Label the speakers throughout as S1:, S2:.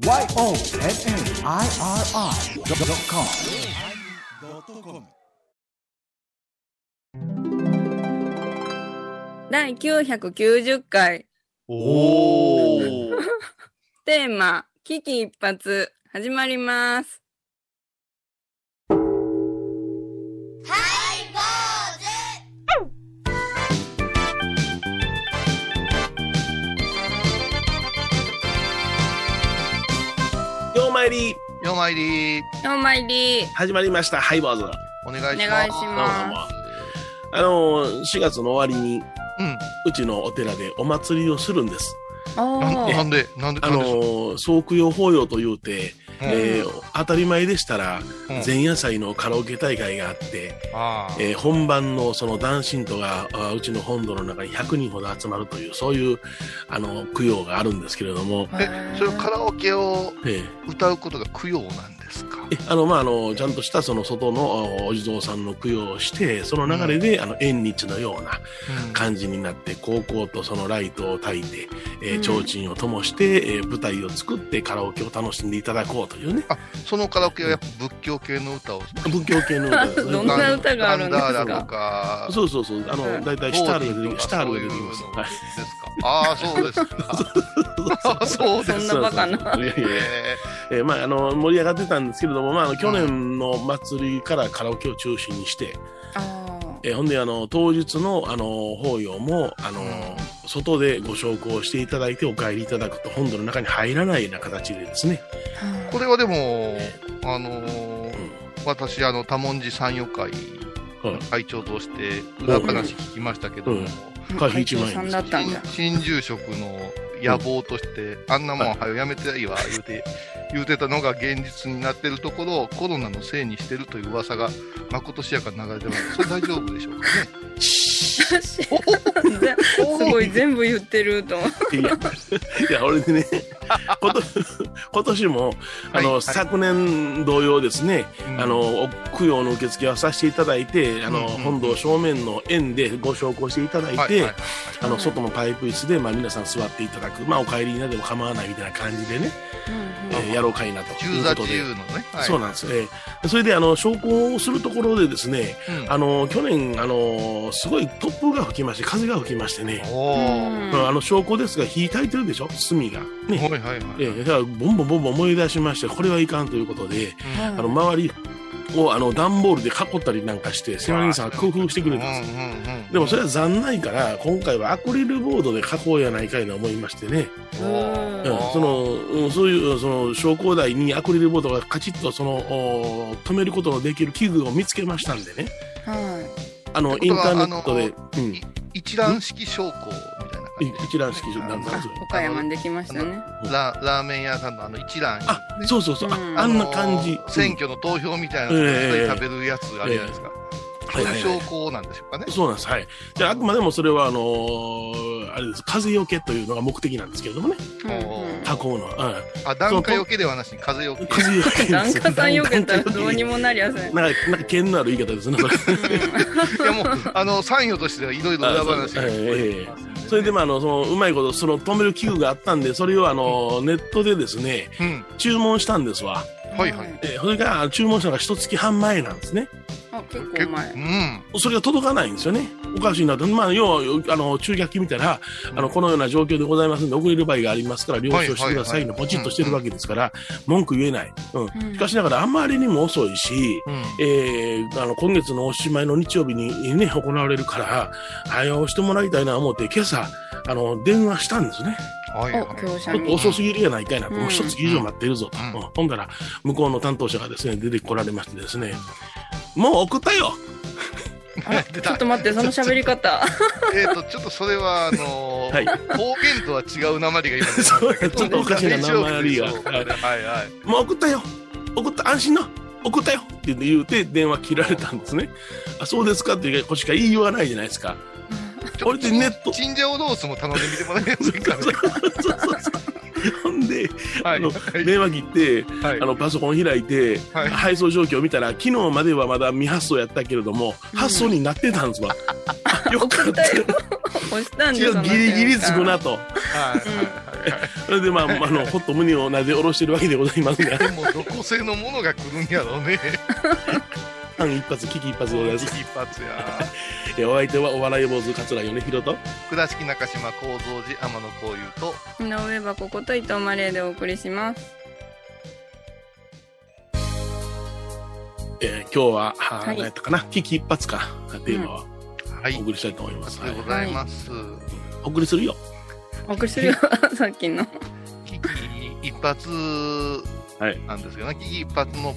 S1: YONNIRI.com
S2: 第990回
S3: おお。
S2: テーマ、危機一髪、始まります。
S3: ようまいり、
S4: よまいり
S2: ようまいり、
S3: 始まりました。ハイボーズ。
S4: お願いします。
S2: お願いし
S3: も
S2: ま
S3: あのー、4月の終わりに、
S4: うん。
S3: うちのお寺でお祭りをするんです。
S4: なん
S2: ー
S4: なんで、なんで、
S3: あの総供養法要というて、
S4: う
S3: えー当たり前でしたら、
S4: うん。
S3: 前夜祭のカラオケ大会があって、
S4: ああ。
S3: えー本番のその男信徒があうちの本堂の中に100人ほど集まるというそういうあの供養があるんですけれども、
S4: え、それカラオケを
S3: えー
S4: 歌うことが供養なんですか？
S3: えあのまああのちゃんとしたその外のおお地蔵さんの供養をしてその流れで、あの縁日のような
S4: うん。
S3: 感じになって高校とそのライトを焚いて、えー
S2: うん。
S3: 提灯を灯して、えー舞台を作ってカラオケを楽しんでいただこうというね。
S4: あ、そのカラオケはやっぱ仏教系の歌を？
S3: 仏教系の歌。
S2: どんな歌があるんですか？
S3: そうそうそう。あの、
S2: はい
S3: 大体シタールがシタールが出。
S4: ああ、そうですか。あそうです
S2: そんなバカな。
S4: え
S3: えーまあ、あの盛り上がってたんですけれども、まあ、あの去年の祭りからカラオケを中心にして、
S2: あ
S3: えーほんであの当日のあの法要もあの、
S4: うん。
S3: 外でご焼香していただいてお帰りいただくと本堂の中に入らないような形でですね、
S2: ー
S4: これはでも、あのー私、あの、多文字山陽会
S3: うん
S4: 会長として裏話聞きましたけども、
S3: うん。会費一万円
S2: 会長さんだったんだ。
S4: 新新住職の野望として、あんなもんはよやめていいわ言うて、言うてたのが現実になってるところをコロナのせいにしてるという噂がまことしやかに流れてます。それ大丈夫でしょうかね？
S2: すごい全部言ってると思う。
S3: いやいや俺でね今年今年もあの、
S4: はいはい。
S3: 昨年同様ですね、
S4: うん。
S3: あのお供養の受付はさせていただいてあの、
S4: うんうんうん。
S3: 本堂正面の円でご焼香していただいて、あの外のパイプ椅子で、まあ、皆さん座っていただく、まあ、お帰りになっても構わないみたいな感じでね、えーやろうかいなとい
S4: 中
S3: うことで。
S4: ね。はい。
S3: そうなんです、えーそれであの昇降をするところでですね、
S4: うん。
S3: あの去年あのすごい突風が吹きまして風が吹きましてね、あの昇降ですが火焚いてるでしょ？炭が。ね、
S4: はいはいはい。
S3: えーだからボンボンボンボン思い出しましてこれはいかんということで、
S4: うん
S3: あの周りをあの段ボールで囲ったりなんかして世話人さんが工夫してくれたんですよ。
S4: うんうんうん
S3: でもそれは残ないから今回はアクリルボードで囲こうやないかいな思いましてね、
S2: うん
S3: うんそのうんそういうその昇降台にアクリルボードがカチッとそのお止めることのできる器具を見つけましたんでね。
S2: は
S3: あのインターネットで、うん、
S4: い一覧式昇降みたいな感じ。
S3: い一覧式なんだそれ
S2: い。岡山にできましたね。
S4: ララーメン屋さんのあの一覧にね、
S3: あそうそうそう、あ
S2: うん
S3: あんな感じ、
S4: 選挙の投票みたいなのを
S3: ええ
S4: 食べるやつあるじゃないですか。
S3: はい
S4: そう
S3: はいいうはい
S4: 証拠なんでしょうかね。
S3: そうなんです。はい。じゃあ、あくまでもそれは、あのーあれです。風よけというのが目的なんですけれどもね。
S2: うんうん
S3: 囲うのは。うん
S4: あ、段階よけではなしに風よけ。
S3: 風よけ
S2: 檀家さんよけたらどうに
S3: も。
S2: もなりやせん。
S3: なんか、なんか、剣のある言い方ですね、それ。
S4: いやもう、あの、参与としてはいろいろ裏話がえ
S3: それで、まあ、あの、その、うまいこと、その、止める器具があったんで、それを、あの、ネットでですね、
S4: うん。
S3: 注文したんですわ。
S4: はいはい。
S3: えーそれが、注文したのが一月半前なんですね。
S2: あ、結構
S4: 結構、
S2: 前
S4: う。ん。
S3: それが届かないんですよね。おかしいなと。まあ、要は、あの、中逆機見たら、あの、このような状況でございますんで、遅れる場合がありますから、了承してくださいの、ポチッとしてるわけですから、文句言えない。うん。
S2: うん
S3: しかしながら、あまりにも遅いし、
S4: うん。
S3: えー、あの、今月のおしまいの日曜日にね、行われるから、早押してもらいたいな思って、今朝、あの、電話したんですね。
S4: はい
S3: っと
S2: に。
S3: 遅すぎるやないかいなと、
S2: うん
S3: もう一月以上待ってるぞと。
S4: うん
S3: うんほんだら、向こうの担当者がですね、出てこられましてですね、もう送ったよ
S2: ちょったと待って、その喋り方。
S4: えっと、ちょっとそれは、あの
S3: はい
S4: ー、方言とは違う鉛が今
S3: ちょっとおかしいな鉛が
S4: はいはい。
S3: もう送ったよ送った安心の送ったよって言って電話切られたんですね。あ、そうですかってこっちか言いようがないじゃないですか。これでネット。
S4: チンジャオロースも頼んでみてもらえませんかね。
S3: ほんで、
S4: はい。
S3: あの
S4: はい
S3: 電話切って、
S4: はい
S3: あのパソコン開いて、
S4: はい
S3: 配送状況を見たら、昨日まではまだ未発送やったけれども、発送になってたんですわ。あ よかったよ。
S2: 押したんで
S3: 一応ギリギリつくなと。それでまあ、あの、ほっと胸をなで下ろしてるわけでございますが、
S4: でも、どこ製のものが来るんやろうね。
S3: 間 一髪、危機一髪でございます。
S4: 一発や。
S3: えお相手はお笑い坊主、桂米宏と、
S4: 倉敷中島幸三寺天野幸雄と、
S2: 井上箱こと伊藤マレーでお送りします。
S3: えー今日は、
S2: はい
S3: 何やったかな、危機一髪か、テーマは
S4: はい。
S3: お送りしたいと思います。はい
S4: でございます。
S3: お送りするよ。
S2: お送りするよ、さっきの。
S4: 危機一発
S3: はい。
S4: なんですけどね、危機一発の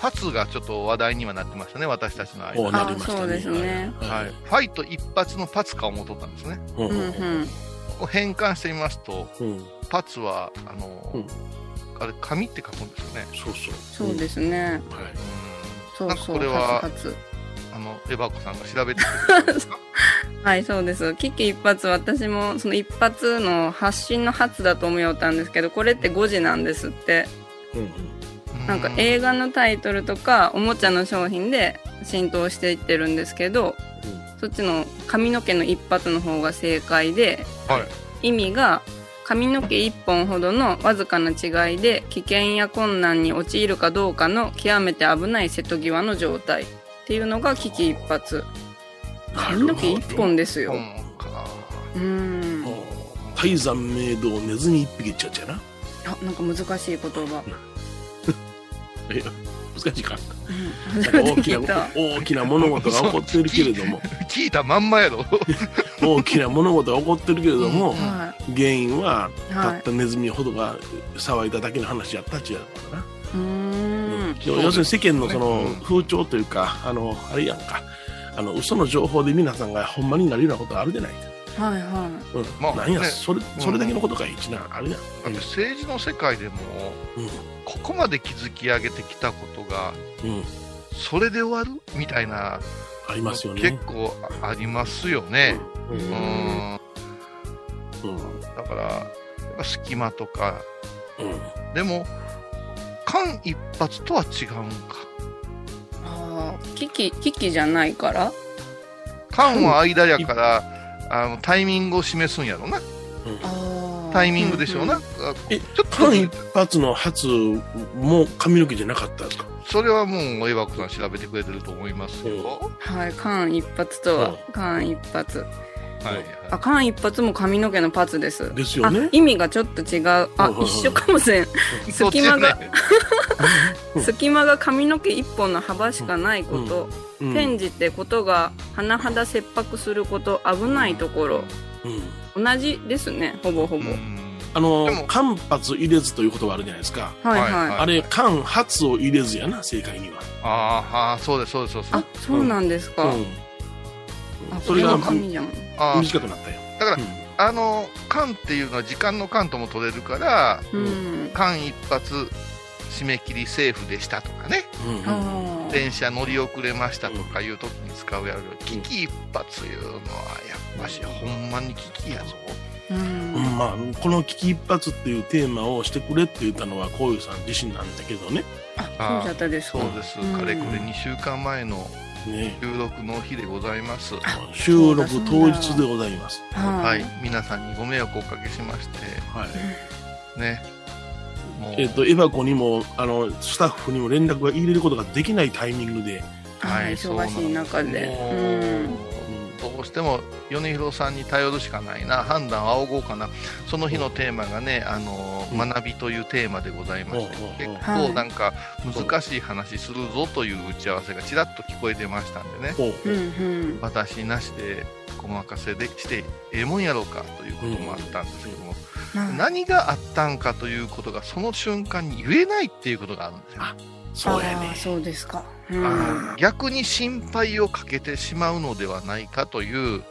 S4: パツがちょっと話題にはなってましたね、私たちの間
S3: こう
S4: で。
S3: なりましたね。
S2: あそうですね
S4: はい。ファイト一発のパツか思っとったんですね。
S3: うん
S2: うんうん。
S4: こう変換してみますと、
S3: うん。
S4: パツは、あの、
S3: うん
S4: あれ、紙って書くんですよね。
S3: そうそう。
S2: そうですね。
S3: はい。
S4: うん
S2: そうそう。
S4: なんかこれはあの、エバコさんが調べてくれたんですか？
S2: はい、そうです。危機一発、私もその一発の発信の発だと思いよったんですけど、これって5時なんですって。
S3: うんうん。
S2: なんか映画のタイトルとか、おもちゃの商品で浸透していってるんですけど、そっちの髪の毛の一発の方が正解で、
S4: はい。
S2: 意味が髪の毛一本ほどのわずかな違いで危険や困難に陥るかどうかの極めて危ない瀬戸際の状態。っていうのが危機一髪。髪の毛一本ですよ。うーん
S3: 大山明堂ネズミ一匹っちゃっちゃな。
S2: あなんか難しい言葉、
S3: え難しいか。大きな 大きな物事が起こってるけれども、
S4: 聞いたまんまやろ。
S3: 大きな物事が起こってるけれども、
S2: は
S3: 原因は、たったネズミほどが騒いだだけの話やったっちゅうやからな。
S2: うーん
S3: 要要するに世間のその
S4: うん
S3: 風潮というか、あの、あれやんか、あの、嘘の情報で皆さんがほんまになるようなことあるじゃないか。
S2: はいは
S3: うん。
S4: まあ
S3: なんや、
S4: ね
S3: それ、それだけのことが一な、あるやん。
S4: だって政治の世界でも、
S3: うん。
S4: ここまで築き上げてきたことが、
S3: うん。
S4: それで終わるみたいな、
S3: ありますよね。
S4: 結構あありますよね。
S3: うん。
S4: う
S3: うん。
S4: ん。
S3: うん。
S4: だから、やっぱ隙間とか、
S3: うん。
S4: でも、間一髪とは違うんか。
S2: いあー危機危機じゃないから？
S4: 間は間やから、あのタイミングを示すんやろな。
S2: あー
S4: タイミングでしょうな。
S2: ん
S4: あ
S3: え
S4: ちょっと。
S3: 間、一発の初も髪の毛じゃなかったんですか？
S4: それはもう、エバコさん調べてくれてると思いますよ。
S2: はい間一髪とは
S3: う
S2: 間一髪。
S4: はい。
S2: あ間一髪も髪の毛のパツです。
S3: ですよね。
S2: あ意味がちょっと違う。あ
S3: うんうんうん。
S2: 一緒かもしれん。隙間が隙間が髪の毛一本の幅しかないこと、
S3: うん。
S2: 転じてことが甚だ切迫すること危ないところ。
S3: うん。
S2: 同じですねほぼほぼ、
S4: うん。
S3: あの
S4: でも、
S3: 間髪入れずという言葉あるじゃないですか。
S2: はいはい、
S3: あれ、間髪を入れずやな、正解には。
S4: あーあー、そうです、そうです、そうです。
S2: あそうなんですか、
S3: うん。
S2: あそれ
S3: それが
S2: が髪じゃん。
S4: あー。
S3: 短くなったよ。
S4: だから、
S3: うん。
S4: あの、間っていうのは時間の間とも取れるから、
S2: うん。
S4: 間一発締め切りセーフでしたとかね、
S3: うんうん。
S4: 電車乗り遅れましたとかいう時に使うやる、危機一髪いうのはやっぱしほんまに危機やぞ。
S2: うん。
S3: うん。まあ、この危機一髪っていうテーマをしてくれって言ったのは、こういうさん自身なんだけどね。
S2: あそうだったですか。
S4: そうです、
S2: うん。
S4: かれこれ2週間前の
S3: ね。
S4: 収録の日でございます。
S3: 収録当日でございます。
S2: はい、
S4: はい、皆さんにご迷惑をおかけしまして、
S3: はい。
S4: ね、
S3: えっ、と、エバコにも、あの、スタッフにも連絡が入れることができないタイミングで、
S2: はい、忙しい中で。
S4: もう
S2: うん。
S4: どうしても米広さんに頼るしかないな、判断を仰ごうかな、その日のテーマがね、あの
S3: うん
S4: 学びというテーマでございまして、
S3: うん。
S4: 結構なんか難しい話するぞという打ち合わせがちらっと聞こえてましたんでね、
S3: ほう。
S2: うんうん。
S4: 私なしでごまかせでしてええもんやろうかということもあったんですけども、
S2: な
S4: 何があったんかということがその瞬間に言えないっていうことがあるんですよ。
S3: そうやね。
S2: そうですかうん
S3: あ
S4: 逆に心配をかけてしまうのではないかという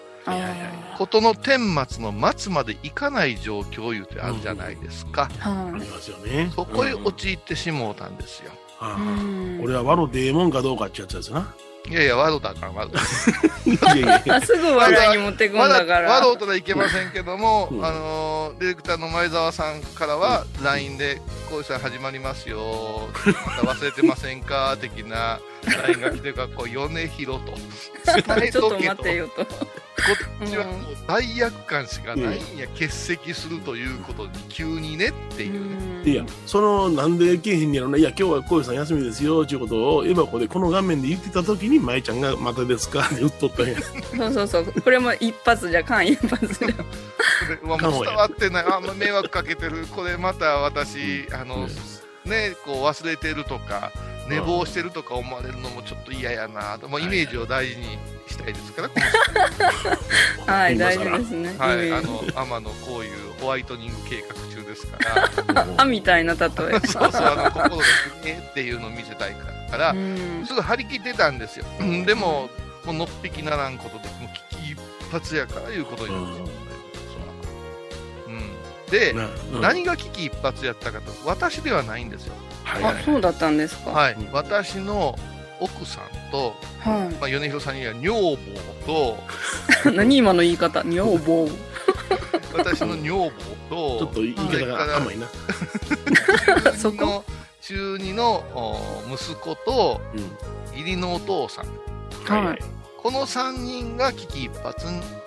S4: ことの顛末の末までいかない状況いうてあるじゃないですか。
S2: あ
S3: りますよね。
S4: そこへ
S3: うん
S4: 陥ってしもうたんですよ。
S3: あ
S2: い、う
S3: あ
S2: ん
S3: これはワロデーモンかどうかってやつですな。
S4: いやいや、ワロだから、ワロ。
S3: いやいやいや。
S2: あすぐ笑いに持ってくんだから。
S4: ワロとはいけませんけども、
S3: うん。
S4: あのーディレクターの前澤さんからは、LINE で、こういうさん始まりますよ、また忘れてませんか？的なるから、こう、米広と。伝 え
S2: ちょっと待ってよと
S4: っちはもう罪悪感しかないんや、欠席するということに急にねっていうね。
S3: いや、その、なんでけえへんねやろな、いや、今日はこういうさん休みですよ、ちゅうことを、エヴァ子でこの画面で言ってた時に、舞ちゃんが、またですかって言っとったんや。
S2: そうそうそう。これも一発じゃかん、一発じゃ。
S4: これもう伝わってない、あんま迷惑かけてる、これまた私、あの、ね、こう忘れてるとか、寝坊してるとか思われるのもちょっと嫌やなと、もうイメージを大事にしたいですから、この
S2: はい、大事ですね。
S4: はい、
S2: うん。
S4: あの、天野こういうホワイトニング計画中ですから、
S2: あみたいな例え。
S4: そうそう、あの、心がきれいっていうのを見せたいから、
S2: うん。
S4: すぐ張り切ってたんですよ。うんでも、もうのっぴきならんことで、もう危機一髪やからいうことになってで、
S3: なうん
S4: 何が危機一髪やったかと、私ではないんですよ。
S3: はいはい
S2: あ、そうだったんですか？
S4: はい
S3: うん。
S4: 私の奥さんと、
S2: は
S4: まあ、米広さんには女房と、
S2: い。何今の言い方？女房。
S4: 私の女房と、
S3: ちょっと言い方が甘いな。
S2: そこ？
S4: の中二のお息子と
S3: うん
S4: 義理のお父さん
S3: はいはい。
S4: この3人が危機一髪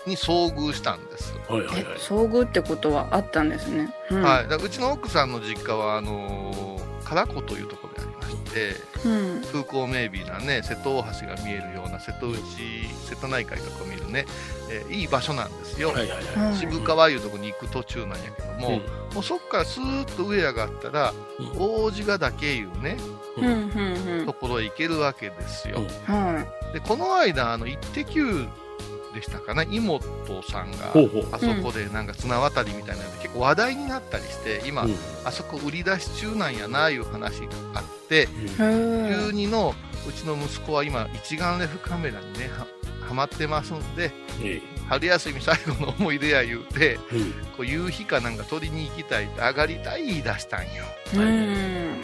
S4: に遭遇したんです、
S2: え
S3: はいはいはい。
S2: 遭遇ってことはあったんですね。うん
S4: はい、だからうちの奥さんの実家はあのー唐子というところでありまして
S2: うん。
S4: 風光明媚なね瀬戸大橋が見えるような瀬戸内瀬戸内海とか見るね、えーいい場所なんですよ、
S3: はいはいはい。
S2: はい
S4: 渋川いうとこに行く途中なんやけども、もうそこからスーッと上上がったら、
S3: うん
S4: 王子ヶ岳いうね
S2: うんうん
S4: ところへ行けるわけですよ、
S3: うん
S2: うん。はい。
S4: でこの間あの「イッテ Q!」でしたかね妹さんが。あそこでなんか綱渡りみたいなので結構話題になったりして今、
S3: うん
S4: あそこ売り出し中なんやないう話があって
S2: へー
S4: 中二のうちの息子は今一眼レフカメラにねははまってますんで
S3: え
S4: 春休み最後の思い出や言うて
S3: えうん
S4: こう夕日かなんか撮りに行きたいって上がりたい言い出したんよ
S2: うん。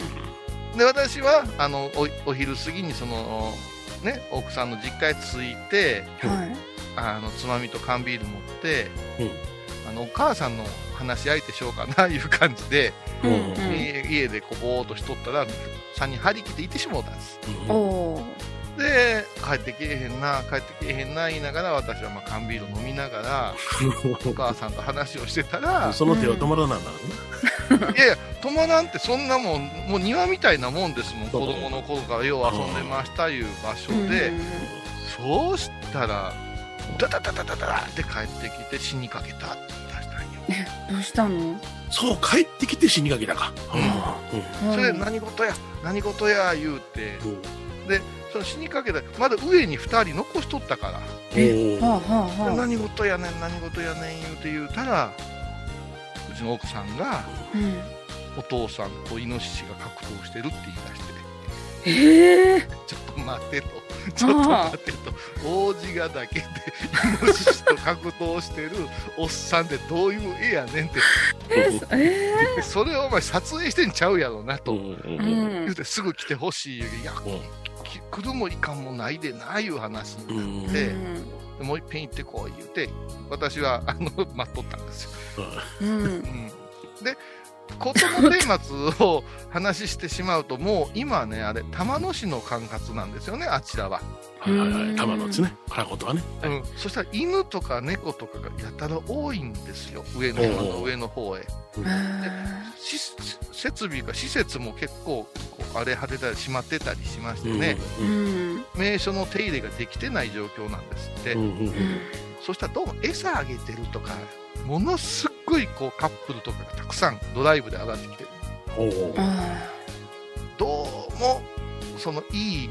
S4: で私はあのおお昼過ぎにそのね奥さんの実家へ着いて
S2: はい。
S4: あのつまみと缶ビール持って、
S3: うん。
S4: あのお母さんの話し相手しようかないう感じで、
S2: うんうん。
S4: 家家でこうぼーっとしとったら3人張り切って行ってしもうたんです。
S3: うん
S4: で帰ってけえへんな帰ってけえへんな言いながら私はまあ缶ビール飲みながら お母さんと話をしてたら
S3: その手は止まらなんだろ
S4: いやいや止まらんってそんなもんもう庭みたいなもんですもん子供の頃からよう遊んでましたいう場所で、
S2: うん。
S4: そうしたらダダダダダダって帰ってきて死にかけたって言い出したんよ。
S2: え、どうしたの？
S3: そう、帰ってきて死にかけたか。
S4: それ
S2: うん。
S4: 何事や？何事や言うて。
S3: うん。うん
S4: その死にかけたまだ上に2人残しとったから。何事やねん何事やねん言うて言うたらうちの奥さんが
S2: うん。
S4: お父さんとイノシシが格闘してるって言い出して。
S2: ええ。
S4: ちょっと待ってと。ちょっと待ってと。王子がだけでイノシシと格闘してるおっさんってどういう絵やねんって。
S2: ええ
S4: でそれをお前撮影してんちゃうやろなと、
S3: うんうん
S2: う
S3: うん。
S2: ん
S4: 言うてすぐ来てほしい言うていや、
S3: うん。
S4: き来るもいかんもないでないう話に
S3: うん
S4: なって、でもう一遍行ってこい言うて私はあの 待っとったんですよ、
S2: うん。
S4: うん、で事の顛末を 話してしまうともう今ねあれ玉野市の管轄なんですよねあちらは、
S3: はいはいはい。玉のですね。原子とはね。
S4: うん、そしたら犬とか猫とかがやたら多いんですよ。上の山の上の方へ。
S2: へ
S4: し設備が施設も結構こう荒れ果てたり閉まってたりしましてね、
S2: えうん
S4: 名所の手入れができてない状況なんですって、
S3: うんうんうん。
S2: うん
S4: そしたらどうも餌あげてるとかものすっごいこうカップルとかがたくさんドライブで上がってきて。るどうもそのいい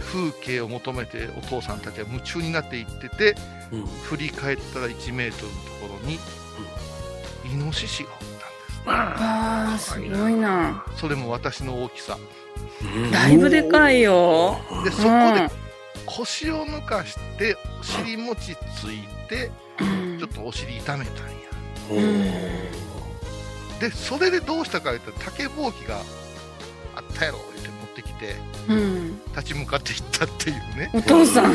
S4: 風景を求めてお父さんたちは夢中になっていってて
S3: うん。
S4: 振り返ったら1メートルのところにイノシシが
S2: あすごいな。
S4: それも私の大きさ。
S3: うん
S2: だいぶでかいよ。
S4: でそこで腰を抜かして尻餅ついて
S2: うん。
S4: ちょっとお尻痛めたんや。でそれでどうしたか言ったら竹ぼうきがあったやろ言って持ってきて
S2: うん。
S4: 立ち向かっていったっていうね。
S2: お父さん。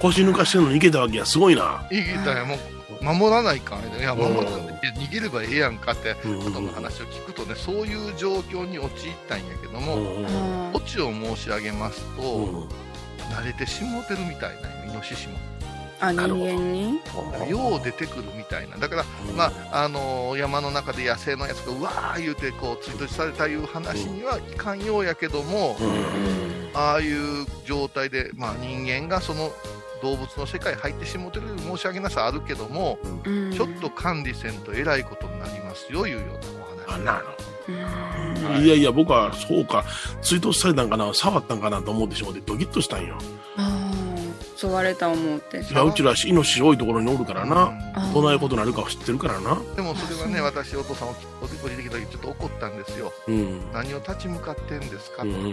S3: 腰抜かしてるのにいけたわけやすごいな。
S4: いいたんやもう守らないかんいや
S3: うん。
S4: 守らない逃げればええやんかって
S3: うん。
S4: ことの話を聞くとねそういう状況に陥ったんやけど
S3: う
S4: も
S3: んうん。
S4: オチを申し上げますと、
S3: うん。
S4: 慣れてしもうてるみたいなイノシシも。
S2: あ、人
S4: よう出てくるみたいな。だから、まあ、あのー山の中で野生のやつがうわー言うてこう追突されたいう話にはいかんようやけども、
S3: うん。
S4: ああいう状態で、まあ、人間がその動物の世界に入ってしもてる申し訳なさあるけども、
S2: うん
S4: ちょっと管理せんとえらいことになりますよいうようなお話。
S3: あなる
S2: うん
S4: はい
S3: いやいや、僕は、そうか、追突されたんかな、触ったんかなと思ってしまって、ドキッとしたんよ。
S2: 襲われた思って。
S3: いや、うちら、イノシシ多いところにおるからな。
S2: あー
S3: どないことなるかを知ってるからな。
S4: でもそれはね、
S2: あ
S4: 私、お父さんおお出てきた時ちょっと怒ったんですよ。
S3: うん。
S4: 何を立ち向かってんですかと。
S3: うんうんうん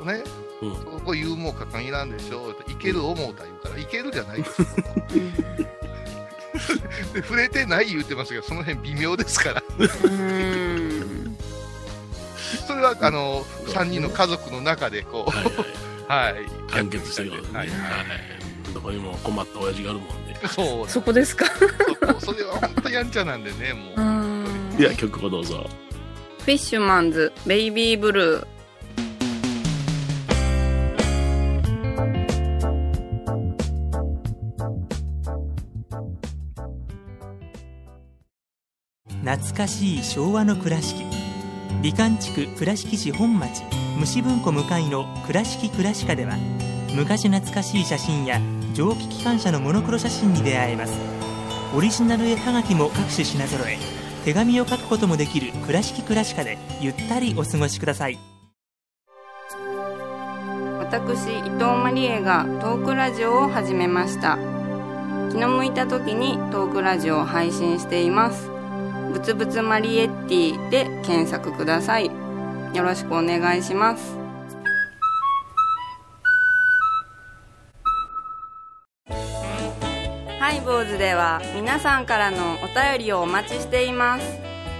S2: うん。
S4: ね、
S3: うん
S4: そこ言うもうかかんいらんでしょいける思うた言うから、いけるじゃないですよ。で 触れてない言うてますけど、その辺微妙ですから。
S2: うん。
S4: それは、あの、3人の家族の中で、こ
S3: はいはい。
S4: う、はい。
S3: 完結してるよね。
S4: はい。
S3: はい。どこにも困った親父があるもんで。
S4: そう、
S2: そこですか？
S4: そこそれは本当やんちゃなんでね、もう。
S2: うん
S3: いや、曲をどうぞ。
S2: フィッシュマンズ、ベイビーブルー。
S1: 懐かしい昭和の倉敷美観地区倉敷市本町虫文庫向かいの「倉敷倉歯科」では昔懐かしい写真や蒸気機関車のモノクロ写真に出会えます。オリジナル絵はがきも各種品揃え手紙を書くこともできる「倉敷倉歯科」でゆったりお過ごしください。
S2: 私伊藤マリエがトークラジオを始めました。気の向いた時にトークラジオを配信しています。ぶつぶつマリエッティで検索ください。よろしくお願いします。ハイボーズでは皆さんからのお便りをお待ちしています。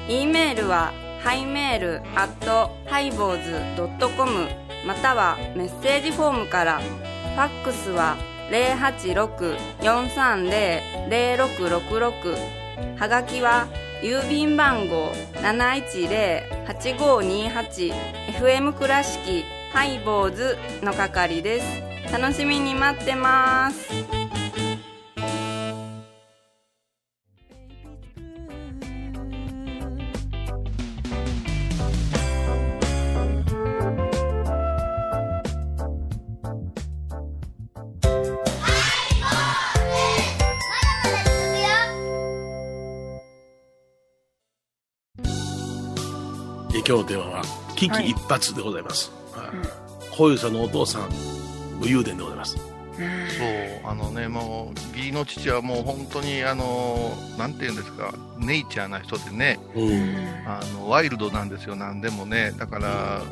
S2: e メールはハイメールアットハイボーズドットコムまたはメッセージフォームから。ファックスは086-430-0666はがきは郵便番号 710-8528FM 倉敷ハイボーズの係です。楽しみに待ってます。
S3: で今日のテーマは、危機一髪でございます。はい。こういうさんのお父さん、武勇伝でございます。
S4: そう、あのね、もう、義理の父はもう本当に、あの、なんていうんですか、ネイチャーな人でね、
S3: うん。
S4: あの、ワイルドなんですよ、なんでもね。だから、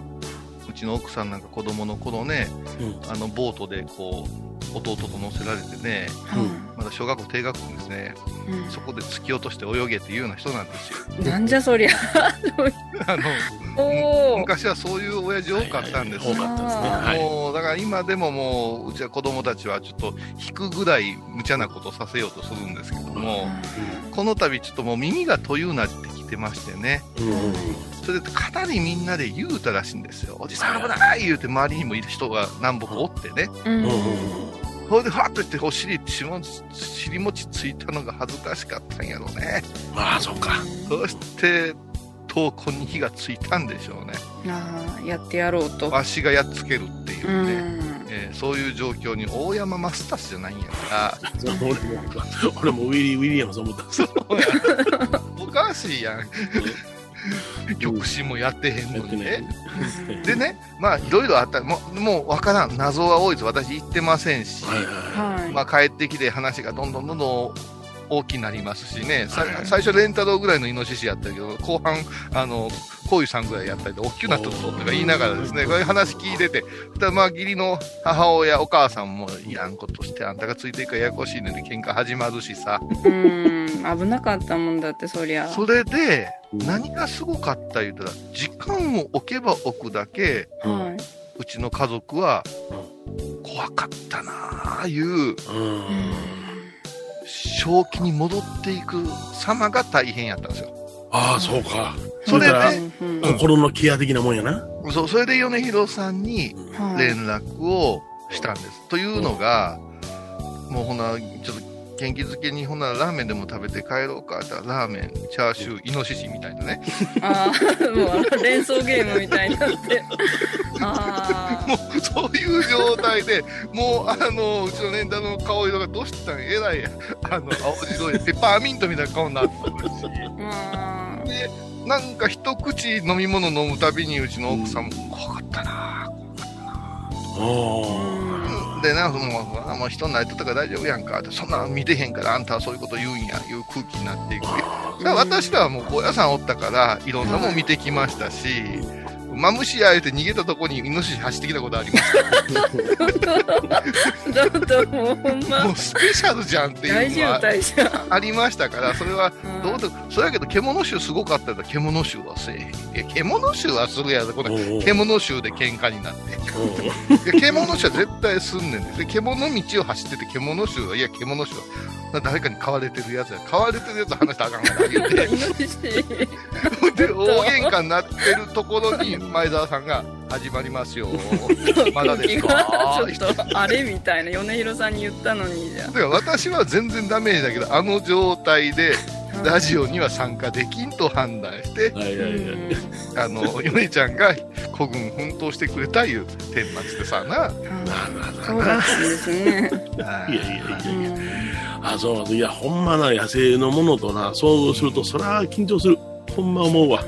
S4: うちの奥さんなんか子供の頃ね、
S3: うん。
S4: あの、ボートでこう、弟と乗せられてね、まだ小学校低学年ですね、そこで突き落として泳げっていうような人なんですよ。
S2: なんじゃそりゃ
S4: あの、昔はそういう親父多かったんですよ。
S3: 多かったですね。
S2: あ
S3: はい。
S4: もうだから今でももううちは子供たちはちょっと引くぐらい無茶なことをさせようとするんですけども、この度ちょっともう耳がというなってきてましてね
S3: うん。
S4: それでかなりみんなで言うたらしいんですよおじさん危ない言うて周りにもいる人が何歩かおってね
S2: うん
S3: うん。うん。
S4: それでファッとしてお尻しも尻餅ついたのが恥ずかしかったんやろうね
S3: まあ、そうか。
S4: そして闘魂に火がついたんでしょうね
S2: ああやってやろうと
S4: わしがやっつけるっていう
S2: う
S4: ね、
S2: ん
S4: えーそういう状況に大山マスタスじゃないんやから
S3: 俺も、俺もウィリー・ウィリアムズ思ったんですよ。
S4: そうやおかしいやん。極真もやってへんのにね。でね、まあ、いろいろあった。もう、もうわからん。謎は多いです。私言ってませんし。
S3: はいはい。
S2: はい、
S4: まあ、帰ってきて話がどんどんどんどん大きになりますしね。最初、レンタロウぐらいのイノシシやったけど、後半、あの、こういうさんぐらいやったりで、大きくなったぞとか言いながらですね、こういう話聞いてて、たらまあ、義理の母親、お母さんも、いらんことして、あんたがついていくからややこしいのに喧嘩始まるしさ。
S2: うん危なかったもんだってそりゃ
S4: それで、何がすごかった言うたら、時間を置けば置くだけ、
S2: は
S4: うちの家族は、怖かったなあいう、
S3: うん。
S2: い、
S4: 正気に戻っていく様が大変やったんですよ。
S3: ああ、そうか。
S4: それで
S3: 心のケア的なもんやな。
S4: そうそれで米広さんに
S2: はい
S4: 連絡をしたんです。というのが、もうほな、ちょっと元気づけにほなラーメンでも食べて帰ろうかってラーメン、チャーシュー、イノシシみたいなね。
S2: ああ、もう連想ゲームみたいになって。あ
S4: もうそういう状態で、もうあの、うちの年代の顔色がどうしたんえらい、あの、青白いペッパーミントみたいな顔になってるし。
S2: あ。うん。
S4: なんか一口飲み物飲むたびにうちの奥さんも怖かったな
S3: おー
S4: でな、もうあもう人になりとったから大丈夫やんかって、そんなの見てへんからあんたはそういうこと言うんや、いう空気になっていく。だから私らはもう高野山おったから、いろんなもん見てきましたし、マムシや言うて逃げたとこにイノシシ走ってきたことあります
S2: だともうほんま
S4: もうスペシャルじゃんっていうのは。ありましたから、それは
S2: うん
S4: どうでそれやけど獣臭すごかったら獣臭はせえへん。いや獣臭はするやろ、これ。
S3: おー
S4: 獣臭で喧嘩になって。獣臭は絶対すんねんでで獣道を走ってて獣臭はいや獣臭は誰かに飼われてるやつや飼われてるやつ話したらあかんから言うて
S2: イノシシ。
S4: で大喧嘩になってるところに前澤さんが「始まりますよ まだですか?」
S2: ちょっとあれみたいな米広さんに言ったのにじゃ
S4: だから私は全然ダメージだけどあの状態でラジオには参加できんと判断して
S3: はいはいはい。
S4: あの米ちゃんが孤軍奮闘してくれたいう顛末でさな
S2: そう。だったんですね。
S3: いやいやいや
S2: う
S3: いや。
S2: ん
S3: あ、そう。いや、ほんまな野生のものとな、想像すると、そら緊張する。ほんま思うわ。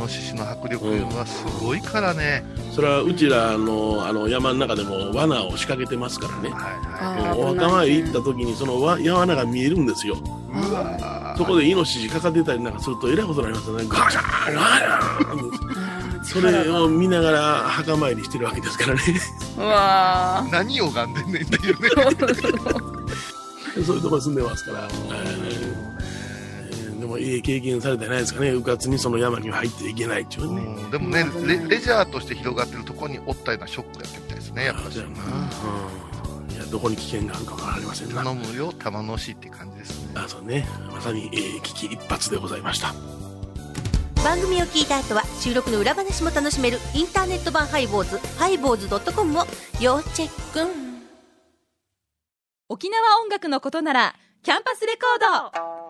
S4: ノシシの迫力はすごいからね、
S3: それはうちらのあの山の中でも罠を仕掛けてますからね。
S4: はいは
S2: あー
S3: お墓参り行った時にそのわ罠が見えるんですよ。
S4: い。うわ
S3: そこでイノシシかかってたりなんかするとえらいことになりますよね。ガシャーンガシャーそれを見ながら墓参りしてるわけですからね。
S2: うわ
S4: 何を拝んでんねんっていうね。
S3: そういうとこ住んでますから。えーでもいい経験されてないですかね。うかつにその山には入っていけないっていうね。
S4: うんでもねレ、レジャーとして広がってるところにおったようなショックだったみたいですね、やっぱり
S3: そう。やな。うんいや、どこに危険があるかわかりませんな。
S4: 頼むよ、玉のしって感じですね。
S3: あ、そうね。まさに、えー危機一髪でございました。
S5: 番組を聞いた後は収録の裏話も楽しめるインターネット版ハイボーズハイボーズドットコムを要チェック
S6: 沖縄音楽のことならキャンパスレコード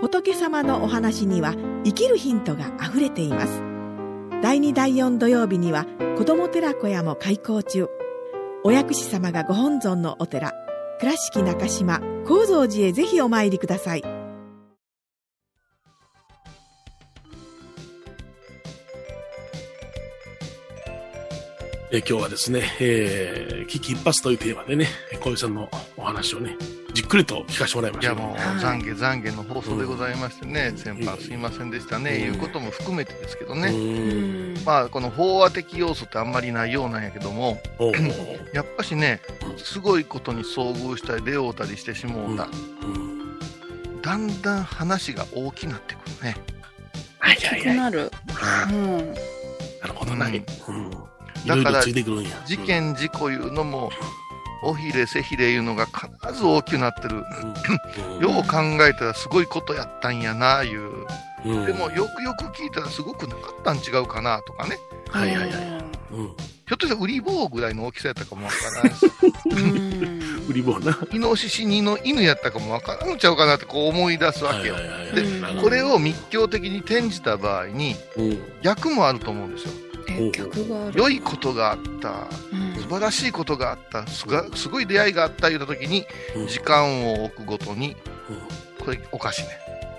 S7: 仏様のお話には生きるヒントがあふれています。第2第4土曜日には子ども寺小屋も開校中。お薬師様がご本尊のお寺倉敷中島・高蔵寺へぜひお参りください。
S3: え今日はですね、えー危機一髪というテーマでね、小池さんのお話をね、くりと聞かせてもらいました。
S4: いやもう、懺悔懺悔の放送でございましてね、先般すいませんでしたね、
S3: うん
S4: いうことも含めてですけど
S3: う
S4: ね。
S3: ん。
S4: まあ、この飽和的要素ってあんまりないようなんやけども、やっぱしね、すごいことに遭遇したり出会うたりしてしもうた。
S3: うん
S4: だんだん話が大きくなってくるね。
S3: はいはいはい。
S2: くなる。うん。
S3: なるほどな。
S4: うん
S3: うん。い
S4: だから。事件、事故いうのも、おひれ、せひれいうのが必ず大きくなってる。
S3: うん。
S4: よう考えたらすごいことやったんやな、いう。
S3: うん
S4: でも、よくよく聞いたらすごくなかったん違うかな、とかね。
S3: はいはいはい。うん。
S4: ひょっとしたら売り棒ぐらいの大きさやったかもわからんし、
S2: うん。
S3: 売り棒な。
S4: イノシシ2の犬やったかもわからんのちゃうかなってこう思い出すわけよ。でこれを密教的に転じた場合に、
S3: うん。
S4: 逆もあると思うんですよ。
S2: え、曲がある。
S4: 良いことがあった、
S2: うん。
S4: 素晴らしいことがあった、すがすごい出会いがあった言った時に、
S3: うん。
S4: 時間を置くごとに、
S3: うん。
S4: これおかしいね。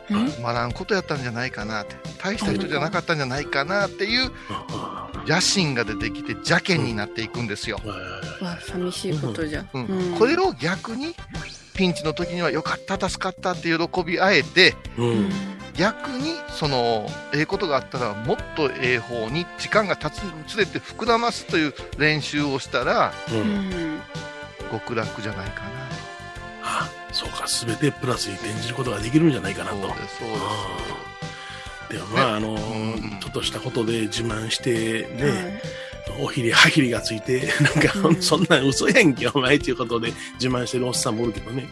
S2: うん？
S4: つまらんことやったんじゃないかなって、大した人じゃなかったんじゃないかなっていう
S3: あ
S4: 野心が出てきて邪険になっていくんですよ。
S2: わ、寂しいことじゃ。
S4: うん。
S2: うん。
S4: これを逆にピンチの時にはよかった助かったって喜びあえて
S3: う。
S2: うんん。
S4: 逆にそのええことがあったらもっとええ方に時間が経つにつれて膨らますという練習をしたら
S3: う。
S2: うんん。
S4: 極楽じゃないかな
S3: あそうか、すべてプラスに転じることができるんじゃないかなと。
S2: そうです、そうです。
S3: でもまあ、あの、
S2: ん
S3: ちょっとしたことで自慢してね、おひれ、はひれがついて、なんか、そんなん嘘やんけ、お前っていうことで自慢してるおっさんもおるけどね。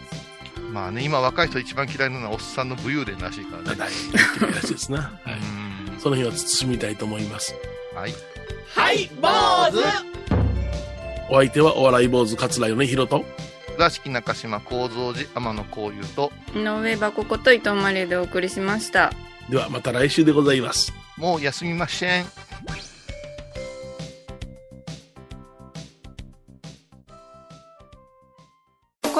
S2: まあね、今若い人一番嫌いなのはおっさんの武勇伝らしいからね。
S3: いらしいですな。はい。
S2: うん
S3: その日は包みたいと思います。
S2: はい。
S8: はい、坊主
S3: お相手はお笑い坊主桂米宏と、
S2: 倉敷中島幸三寺天野幸雄と、
S9: 井上箱こと伊藤マリーでお送りしました。
S3: ではまた来週でございます。
S2: もう休みません。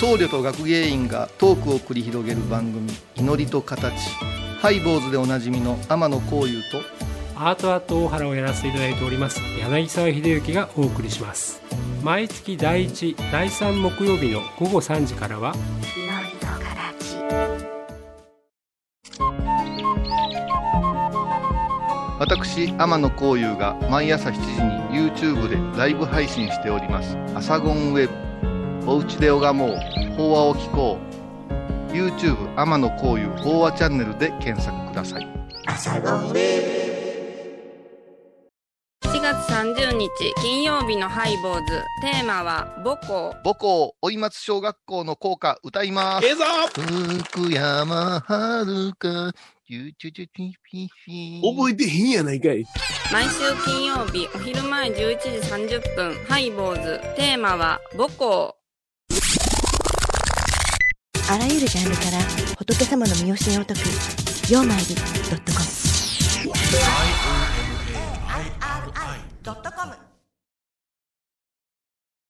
S4: 僧侶と学芸員がトークを繰り広げる番組「祈りと形」ハイボーズでおなじみの天野幸雄と
S10: アートアート大原をやらせていただいております柳沢秀幸がお送りします。毎月第1第3木曜日の午後3時からは
S4: 私天野幸雄が毎朝7時に YouTube でライブ配信しております「アサゴンウェブ」「おうちで拝もう法話を聞こう」YouTube 天野幸雄法話チャンネルで検索ください
S9: 7月30日金曜日のハイボーズ。テーマは母校。
S2: 母校、追松小学校の校歌歌います。
S3: ええぞ
S2: 福山遥か、ゆうちゅちゅピピピ。
S3: 覚えてへんやないかい。
S9: 毎週金曜日お昼前11時30分ハイボーズ。テーマは母校。
S11: あらゆるジャンルから仏様の身教えを解く「曜マイルドットコム」ドットコム